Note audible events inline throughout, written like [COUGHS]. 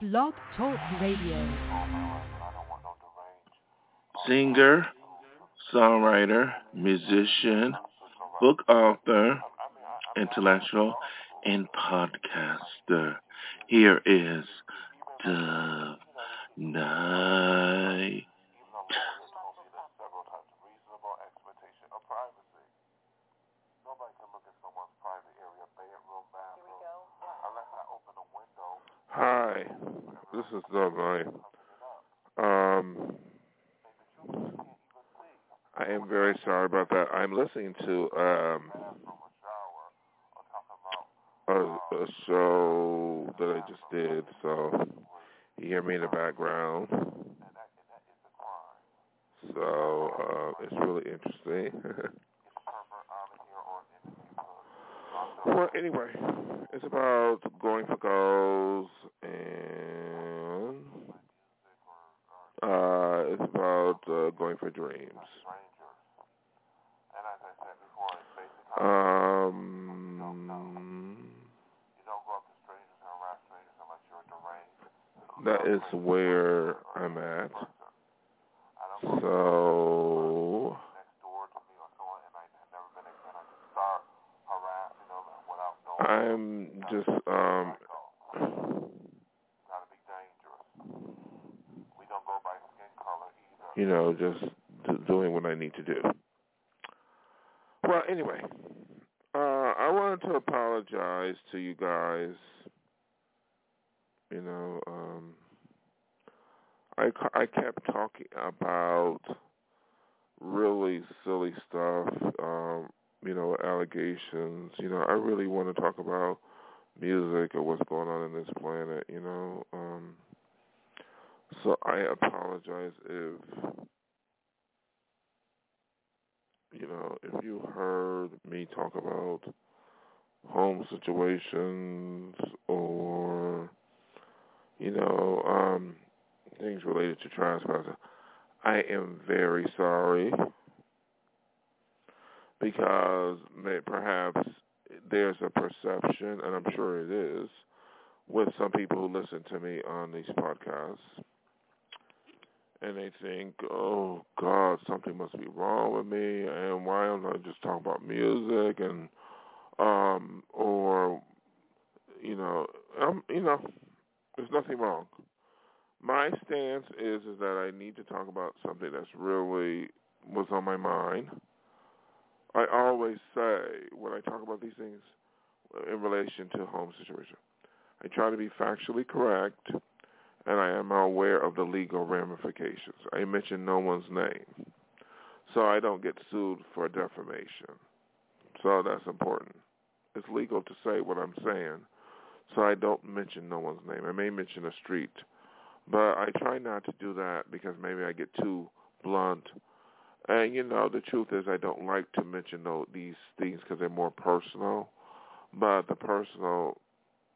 Blog Talk Radio. Singer, songwriter, musician, book author, intellectual, and podcaster. Here is Dove Night. Hi, this is Dove Night. Um, I am very sorry about that. I'm listening to um, a, a show that I just did, so you hear me in the background. So uh, it's really interesting. [LAUGHS] well, anyway, it's about going for goals and uh, it's about uh, going for dreams. Um, that is where I'm at. So I'm just um you know just doing what I need to do. Well, anyway, uh I wanted to apologize to you guys. You know, um I I kept talking about really silly stuff um you know, allegations. You know, I really want to talk about music or what's going on in this planet, you know. Um so I apologize if you know, if you heard me talk about home situations or you know, um things related to trespassing. I am very sorry because perhaps there's a perception, and I'm sure it is, with some people who listen to me on these podcasts, and they think, "Oh God, something must be wrong with me, and why am I just talking about music and um or you know, um, you know, there's nothing wrong. My stance is is that I need to talk about something that's really was on my mind I always say when I talk about these things in relation to home situation, I try to be factually correct, and I am aware of the legal ramifications. I mention no one's name, so I don't get sued for defamation. So that's important. It's legal to say what I'm saying, so I don't mention no one's name. I may mention a street, but I try not to do that because maybe I get too blunt and you know, the truth is, I don't like to mention these things because they're more personal. But the personal,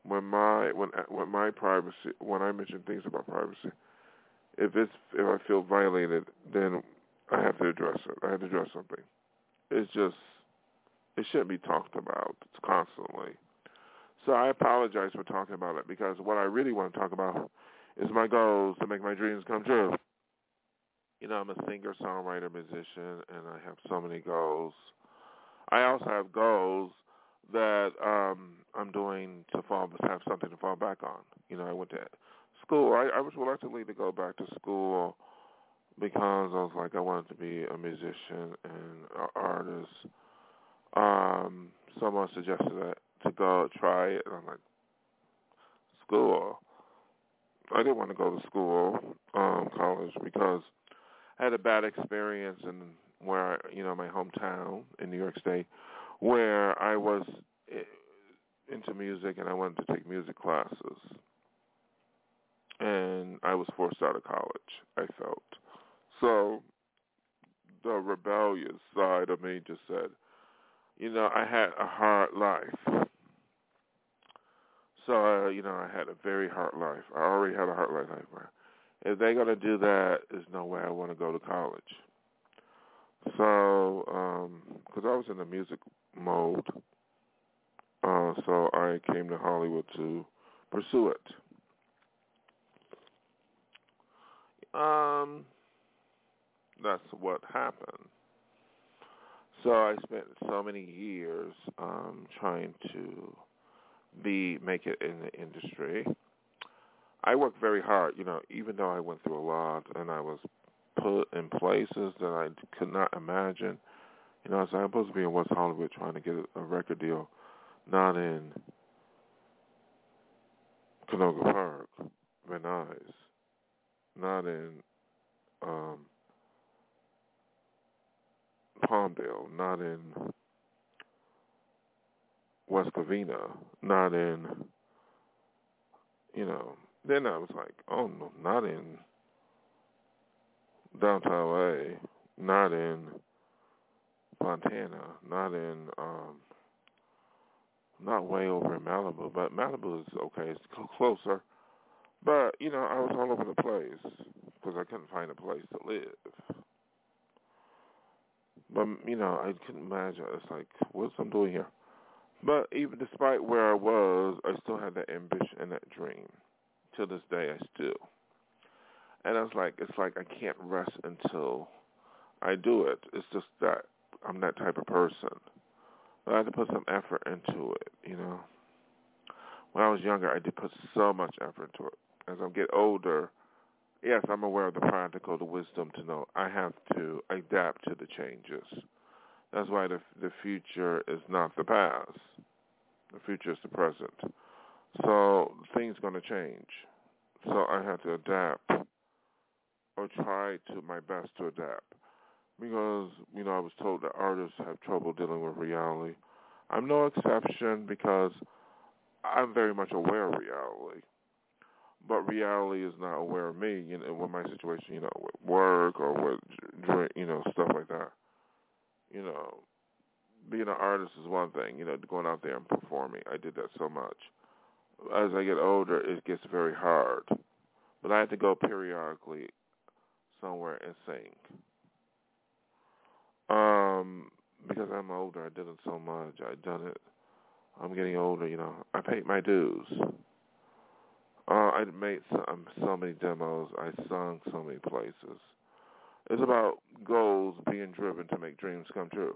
when my when uh, when my privacy, when I mention things about privacy, if it's if I feel violated, then I have to address it. I have to address something. It's just it shouldn't be talked about constantly. So I apologize for talking about it because what I really want to talk about is my goals to make my dreams come true you know, I'm a singer, songwriter, musician, and I have so many goals. I also have goals that um I'm doing to fall have something to fall back on. You know, I went to school. I, I was reluctantly to go back to school because I was like I wanted to be a musician and an artist. Um, someone suggested that to go try it, and I'm like, school. I didn't want to go to school, um, college, because I had a bad experience in where I, you know my hometown in New York State, where I was eh, into music and I wanted to take music classes, and I was forced out of college. I felt so. The rebellious side of me just said, you know, I had a hard life. So, uh, you know, I had a very hard life. I already had a hard life. If they're going to do that, there's no way I want to go to college. So, because um, I was in the music mode, uh, so I came to Hollywood to pursue it. Um, that's what happened. So I spent so many years um, trying to be make it in the industry. I worked very hard, you know, even though I went through a lot and I was put in places that I could not imagine. You know, I'm supposed to be in West Hollywood trying to get a record deal, not in Canoga Park, Van Nuys, not in um, Palmdale, not in West Covina, not in, you know. Then I was like, oh no, not in downtown LA, not in Fontana, not in, um, not way over in Malibu, but Malibu is okay, it's closer. But, you know, I was all over the place because I couldn't find a place to live. But, you know, I couldn't imagine. It's like, what's I'm doing here? But even despite where I was, I still had that ambition and that dream. To this day, I still. And I was like, it's like I can't rest until I do it. It's just that I'm that type of person. I had to put some effort into it, you know. When I was younger, I did put so much effort into it. As I get older, yes, I'm aware of the practical, the wisdom to know I have to adapt to the changes. That's why the the future is not the past. The future is the present. So things going to change. So I have to adapt or try to my best to adapt because you know I was told that artists have trouble dealing with reality. I'm no exception because I'm very much aware of reality, but reality is not aware of me. You know, with my situation, you know, with work or with drink, you know, stuff like that. You know, being an artist is one thing. You know, going out there and performing, I did that so much. As I get older, it gets very hard. But I have to go periodically somewhere and sing. Um, because I'm older, I did it so much. I done it. I'm getting older, you know. I paid my dues. Uh, I made so, um, so many demos. I sung so many places. It's about goals being driven to make dreams come true.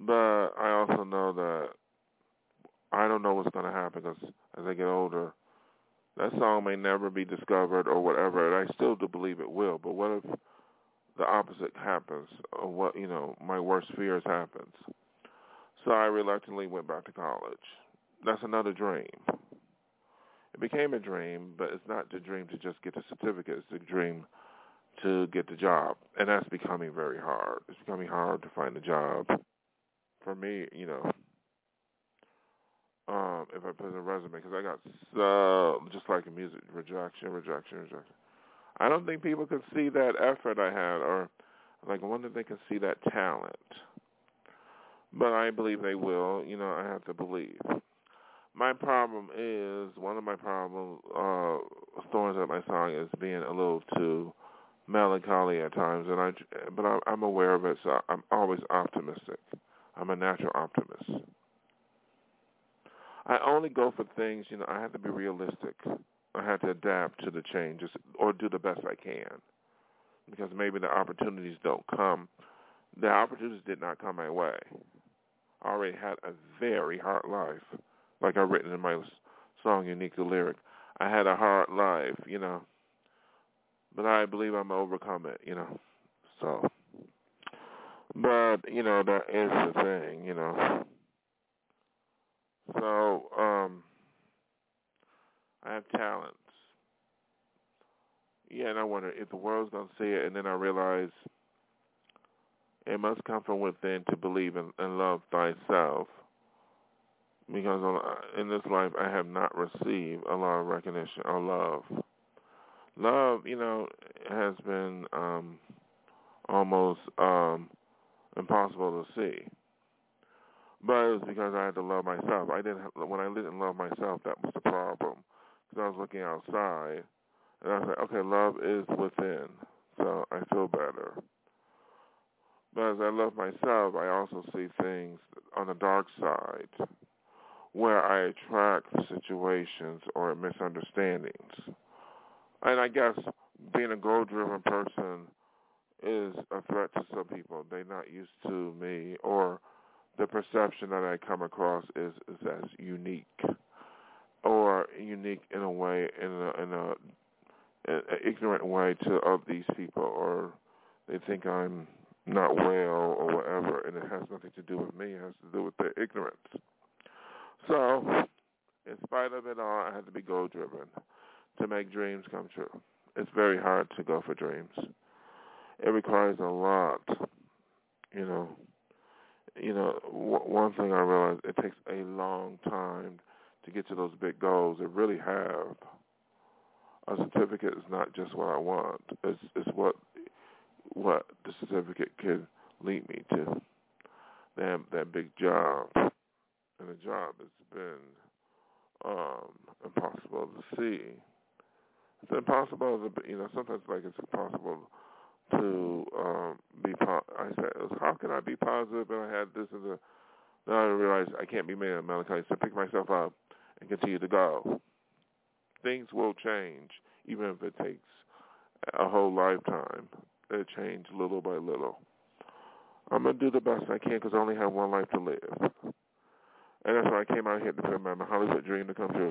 But I also know that I don't know what's going to happen because as I get older, that song may never be discovered or whatever, and I still do believe it will. But what if the opposite happens, what you know, my worst fears happens. So I reluctantly went back to college. That's another dream. It became a dream, but it's not the dream to just get the certificate. It's the dream to get the job, and that's becoming very hard. It's becoming hard to find a job. For me, you know, um, if I put in a resume, because I got so just like a music rejection, rejection, rejection. I don't think people can see that effort I had, or like wonder if they can see that talent. But I believe they will. You know, I have to believe. My problem is one of my problem uh, thorns at my song is being a little too melancholy at times, and I but I'm aware of it, so I'm always optimistic. I'm a natural optimist. I only go for things, you know, I have to be realistic. I had to adapt to the changes or do the best I can because maybe the opportunities don't come. The opportunities did not come my way. I already had a very hard life, like I've written in my song "Unique the Lyric." I had a hard life, you know, but I believe I'm gonna overcome it, you know. So, but you know that is the thing, you know. So, um, I have talents. Yeah, and I wonder if the world's going to see it, and then I realize it must come from within to believe in, and love thyself. Because in this life, I have not received a lot of recognition or love. Love, you know, has been um, almost um, impossible to see. But it was because I had to love myself. I didn't. have, When I didn't love myself, that was the problem because I was looking outside, and I was like, okay, love is within, so I feel better. But as I love myself, I also see things on the dark side where I attract situations or misunderstandings. And I guess being a goal-driven person is a threat to some people. They're not used to me, or the perception that I come across is is as unique, or unique in a way, in a, in a, an ignorant way to of these people, or they think I'm not well or whatever, and it has nothing to do with me. It has to do with their ignorance. So, in spite of it all, I had to be goal driven to make dreams come true. It's very hard to go for dreams. It requires a lot, you know. You know, w- one thing I realized it takes a long time to get to those big goals. It really have. A certificate is not just what I want. It's it's what what the certificate can lead me to. That that big job, and the job has been um, impossible to see. It's impossible to, you know, sometimes like it's impossible to um, be. Po- I said, how can I be positive? And I had this and the. Now I realize I can't be made of melancholy. So pick myself up and continue to go. Things will change, even if it takes a whole lifetime. It change little by little. I'm gonna do the best I can because I only have one life to live, and that's why I came out here to film my Hollywood dream to come true.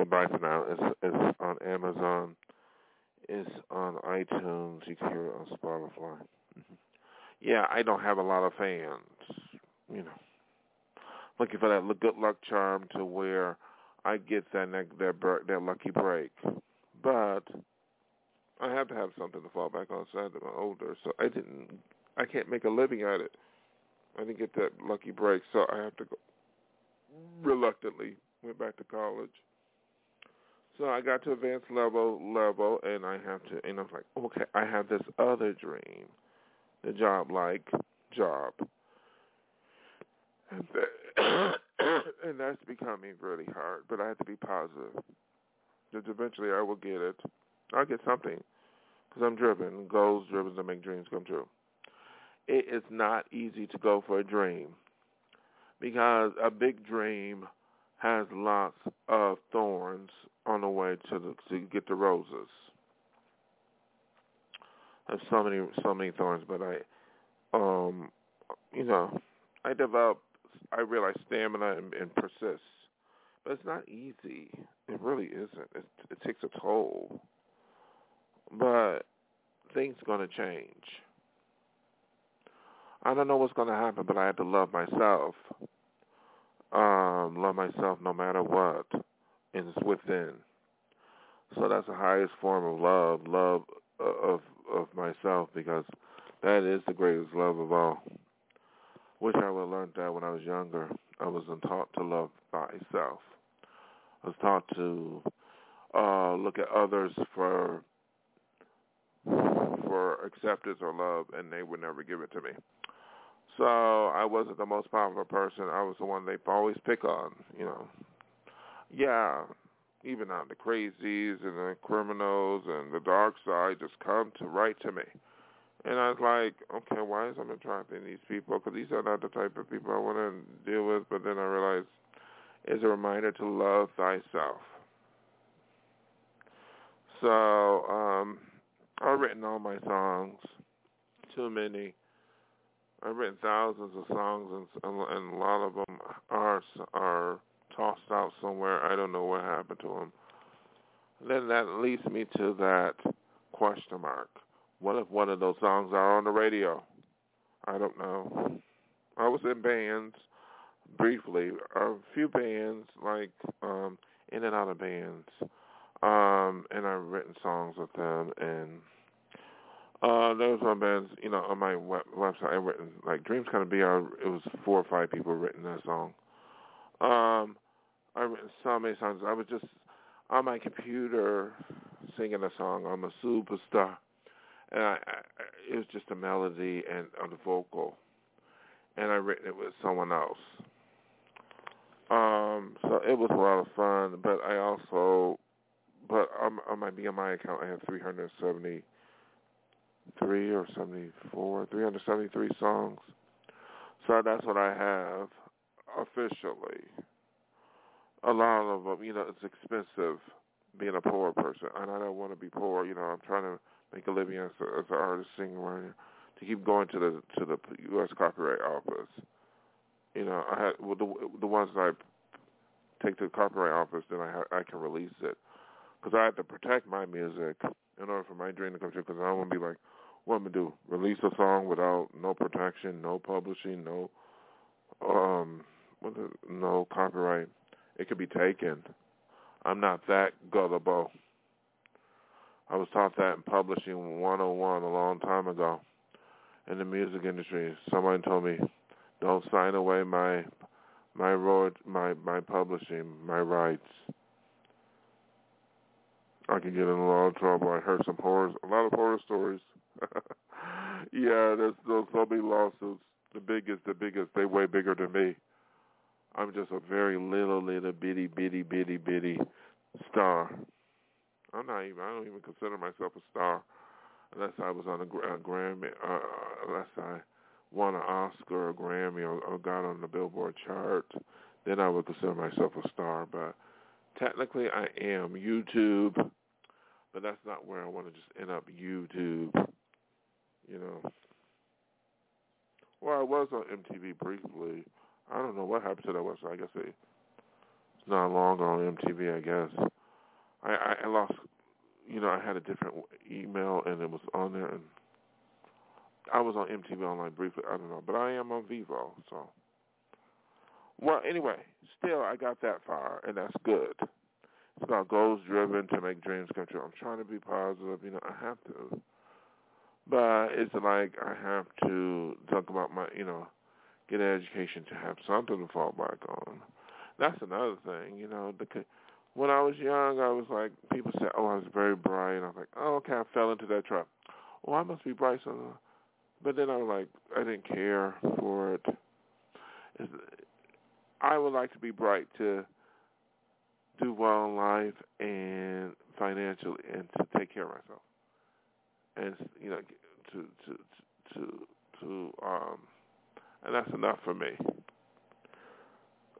Goodbye for now. It's, it's on Amazon. It's on iTunes. You can hear it on Spotify. Mm-hmm. Yeah, I don't have a lot of fans. You know, looking for that good luck charm to where I get that that that, that lucky break. But I have to have something to fall back on. So I'm older, so I didn't. I can't make a living at it. I didn't get that lucky break, so I have to go reluctantly went back to college. So I got to advanced level level, and I have to, and I was like, okay, I have this other dream, the job like job, and, that, [COUGHS] and that's becoming really hard. But I have to be positive that eventually I will get it. I'll get something because I'm driven, goals driven to make dreams come true. It is not easy to go for a dream because a big dream has lots of thorns on the way to the to get the roses. Have so many so many thorns, but I um you know, I develop I realize stamina and, and persist. But it's not easy. It really isn't. It, it takes a toll. But things gonna change. I don't know what's to happen, but I have to love myself. Um, love myself no matter what, and it's within. So that's the highest form of love, love of of myself, because that is the greatest love of all. Wish I would have learned that when I was younger. I wasn't taught to love myself. I was taught to uh, look at others for for acceptance or love, and they would never give it to me. So I wasn't the most popular person. I was the one they always pick on, you know. Yeah, even on the crazies and the criminals and the dark side just come to write to me. And I was like, okay, why is I'm attracting these people? Because these are not the type of people I want to deal with. But then I realized it's a reminder to love thyself. So um, I've written all my songs, too many. I've written thousands of songs, and, and a lot of them are are tossed out somewhere. I don't know what happened to them. Then that leads me to that question mark. What if one of those songs are on the radio? I don't know. I was in bands briefly, a few bands, like um, in and out of bands, um, and I've written songs with them, and uh, there was one you know, on my web- website. I written like Dreams Kind of Be. Our, it was four or five people written that song. Um, I written so many songs. I was just on my computer singing a song, I'm a superstar, and I, I it was just a melody and on the vocal, and I written it with someone else. Um, so it was a lot of fun, but I also, but on, on my BMI account, I have 373 or 74, 373 songs. So that's what I have officially. A lot of them, you know, it's expensive being a poor person, and I don't want to be poor. You know, I'm trying to make a living as, a, as an artist, singer, to keep going to the to the U.S. Copyright Office. You know, I had well, the the ones that I take to the Copyright Office, then I ha- I can release it because I have to protect my music in order for my dream to come true. Because I don't want to be like, what am I do? Release a song without no protection, no publishing, no um, no copyright. It could be taken. I'm not that gullible. I was taught that in publishing 101 a long time ago in the music industry. Someone told me, "Don't sign away my my road my my publishing my rights." I could get in a lot of trouble. I heard some horrors, a lot of horror stories. [LAUGHS] yeah, there's, there's so many lawsuits. The biggest, the biggest, they way bigger than me. I'm just a very little, little bitty, bitty, bitty, bitty star. I'm not even. I don't even consider myself a star unless I was on a, a Grammy, uh, unless I won an Oscar or a Grammy or, or got on the Billboard chart. Then I would consider myself a star. But technically, I am YouTube. But that's not where I want to just end up. YouTube. You know. Well, I was on MTV briefly. I don't know what happened to that website. I guess it, it's not longer on MTV. I guess I, I I lost. You know, I had a different email and it was on there, and I was on MTV Online briefly. I don't know, but I am on Vevo. So, well, anyway, still I got that far, and that's good. It's about goals driven to make dreams come true. I'm trying to be positive. You know, I have to. But it's like I have to talk about my, you know, get an education to have something to fall back on. That's another thing, you know. The, when I was young, I was like, people said, oh, I was very bright. I was like, oh, okay, I fell into that trap. Oh, I must be bright. So, but then I was like, I didn't care for it. It's, I would like to be bright to do well in life and financially and to take care of myself and you know to to to to um and that's enough for me.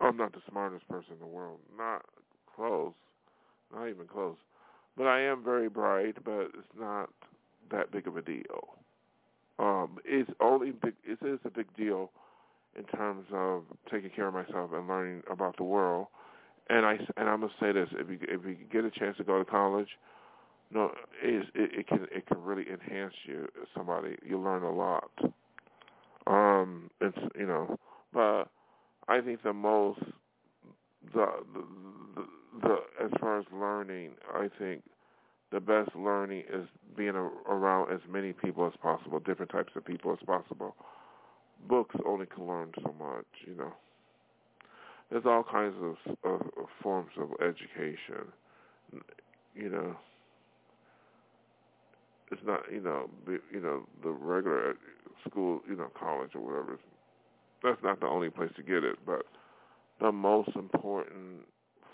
I'm not the smartest person in the world, not close, not even close. But I am very bright, but it's not that big of a deal. Um, it's only big, it is a big deal in terms of taking care of myself and learning about the world. And I and I'm gonna say this: if you if you get a chance to go to college, no, it, it, it can it can really enhance you. Somebody you learn a lot. Um, it's you know, but I think the most the the, the the as far as learning, I think the best learning is being a, around as many people as possible, different types of people as possible. Books only can learn so much, you know. There's all kinds of, of forms of education, you know it's not you know the, you know the regular school you know college or whatever. That's not the only place to get it, but the most important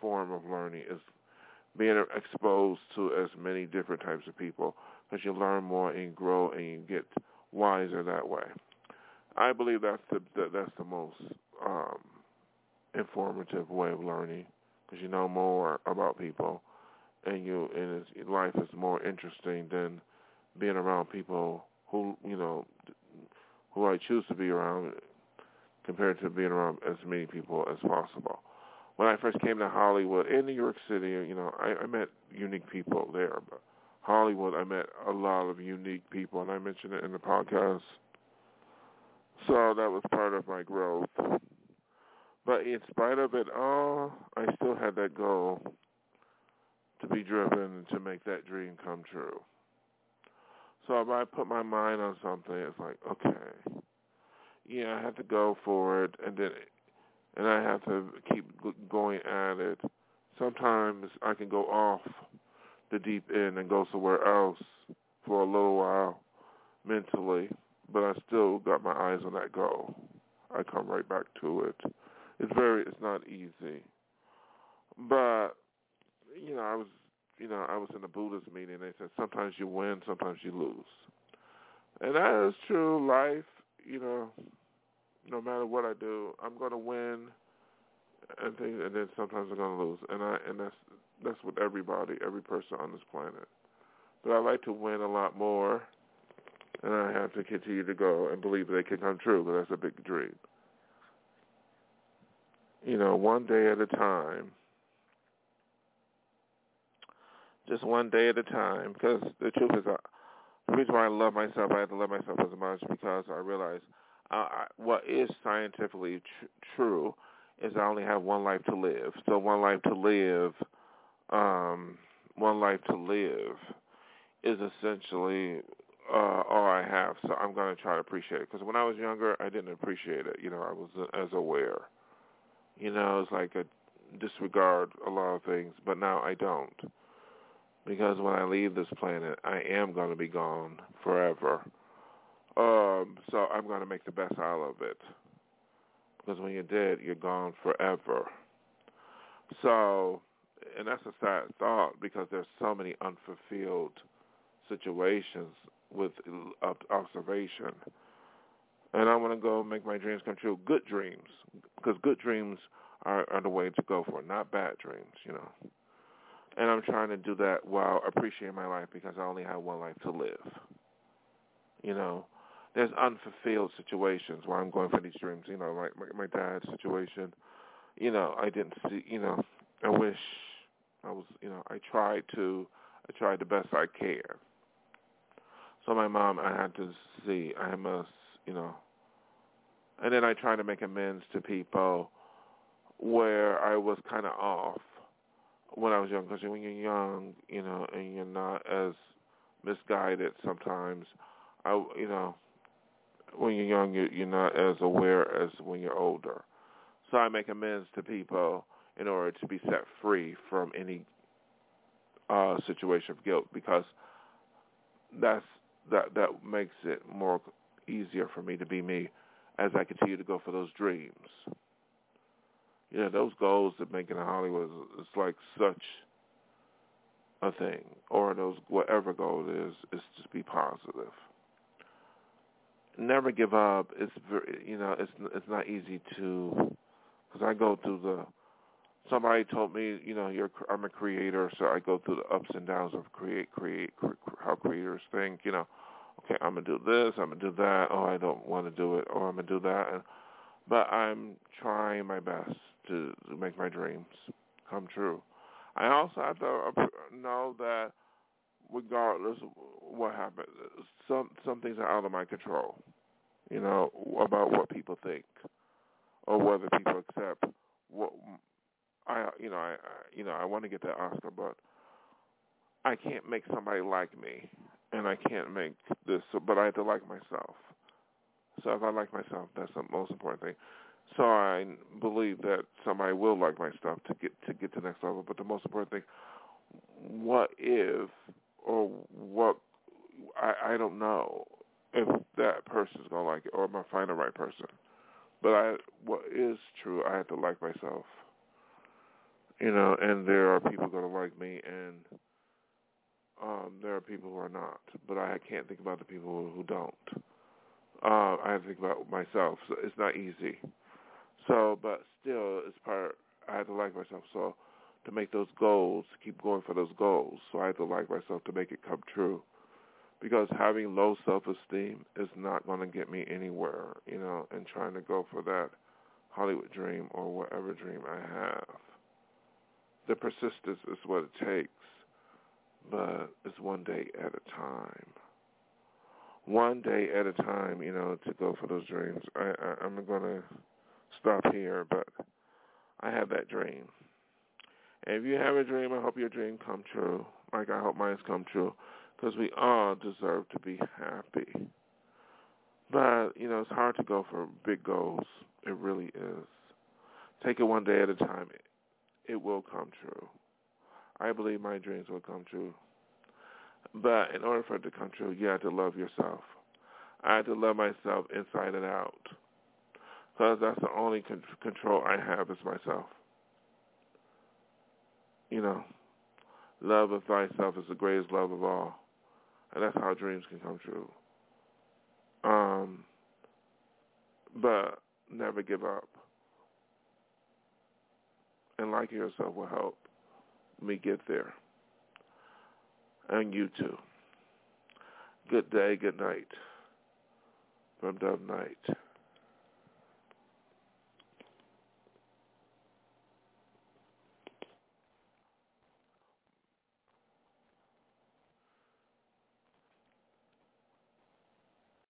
form of learning is being exposed to as many different types of people because you learn more and grow and you get wiser that way. I believe that's the, the that's the most um, informative way of learning because you know more about people and you and it's, life is more interesting than being around people who you know who I choose to be around compared to being around as many people as possible. When I first came to Hollywood in New York City, you know, I, I met unique people there. But Hollywood, I met a lot of unique people, and I mentioned it in the podcast. So that was part of my growth. But in spite of it all, I still had that goal to be driven to make that dream come true. So if I put my mind on something, it's like, okay, yeah, I have to go for it, and then, and I have to keep going at it. Sometimes I can go off the deep end and go somewhere else for a little while mentally, but I still got my eyes on that goal. I come right back to it. It's very, it's not easy, but you know, I was, you know, I was in a Buddhist meeting. They said sometimes you win, sometimes you lose, and that is true. Life, you know, no matter what I do, I'm going to win, and things, and then sometimes I'm going to lose, and I, and that's that's with everybody, every person on this planet. But I like to win a lot more, and I have to continue to go and believe that it can come true. But that's a big dream. You know, one day at a time. Just one day at a time. Because the truth is, I, the reason why I love myself, I have to love myself as much because I realize uh, I, what is scientifically tr- true is I only have one life to live. So one life to live, um, one life to live is essentially uh, all I have. So I'm going to try to appreciate it. Because when I was younger, I didn't appreciate it. You know, I was as aware. You know, it's like a disregard a lot of things, but now I don't. Because when I leave this planet, I am going to be gone forever. Um, so I'm going to make the best out of it. Because when you're dead, you're gone forever. So, and that's a sad thought because there's so many unfulfilled situations with observation. And I want to go make my dreams come true. Good dreams, because good dreams are, are the way to go for, not bad dreams, you know. And I'm trying to do that while appreciating my life because I only have one life to live. You know, there's unfulfilled situations where I'm going for these dreams. You know, like my, my dad's situation. You know, I didn't see. You know, I wish I was. You know, I tried to. I tried the best I can. So my mom, I had to see. I must, you know. And then I tried to make amends to people where I was kind of off when I was young. Because when you're young, you know, and you're not as misguided sometimes, I, you know, when you're young, you're, you're not as aware as when you're older. So I make amends to people in order to be set free from any uh, situation of guilt because that's that that makes it more easier for me to be me as I continue to go for those dreams. Know, those goals make it in Hollywood is like such a thing, or those whatever goal it is, is just be positive. Never give up. It's very, you know, it's it's not easy to, because I go through the. Somebody told me, you know, you're I'm a creator, so I go through the ups and downs of create, create, how creators think. You know, okay, I'm gonna do this, I'm gonna do that. Oh, I don't want to do it, oh, or I'm gonna do that. And, but I'm trying my best to, make my dreams come true. I also have to uh, know that regardless of what happens, some some things are out of my control. You know about what people think or whether people accept what I you know I, I you know I want to get that Oscar, but I can't make somebody like me, and I can't make this. But I have to like myself. So if I like myself, that's the most important thing. So I believe that somebody will like my stuff to get to get to the next level. But the most important thing, what if or what I I don't know if that person's gonna like it or am I find the right person. But I what is true, I have to like myself. You know, and there are people gonna like me and um there are people who are not. But I can't think about the people who don't. Uh, I have to think about myself. So it's not easy. So, but still, it's part. I have to like myself. So, to make those goals, keep going for those goals. So I have to like myself to make it come true. Because having low self-esteem is not going to get me anywhere, you know, and trying to go for that Hollywood dream or whatever dream I have. The persistence is what it takes, but it's one day at a time. One day at a time, you know, to go for those dreams. I, I I'm to stop here, but I have that dream. And if you have a dream, I hope your dream come true, like I hope mine's come true, because we all deserve to be happy. But, you know, it's hard to go for big goals. It really is. Take it one day at a time. It will come true. I believe my dreams will come true. But in order for it to come true, you have to love yourself. I have to love myself inside and out. Because that's the only con- control I have is myself. You know, love of thyself is the greatest love of all. And that's how dreams can come true. Um, but never give up. And liking yourself will help me get there. And you too. Good day, good night from Dove Night.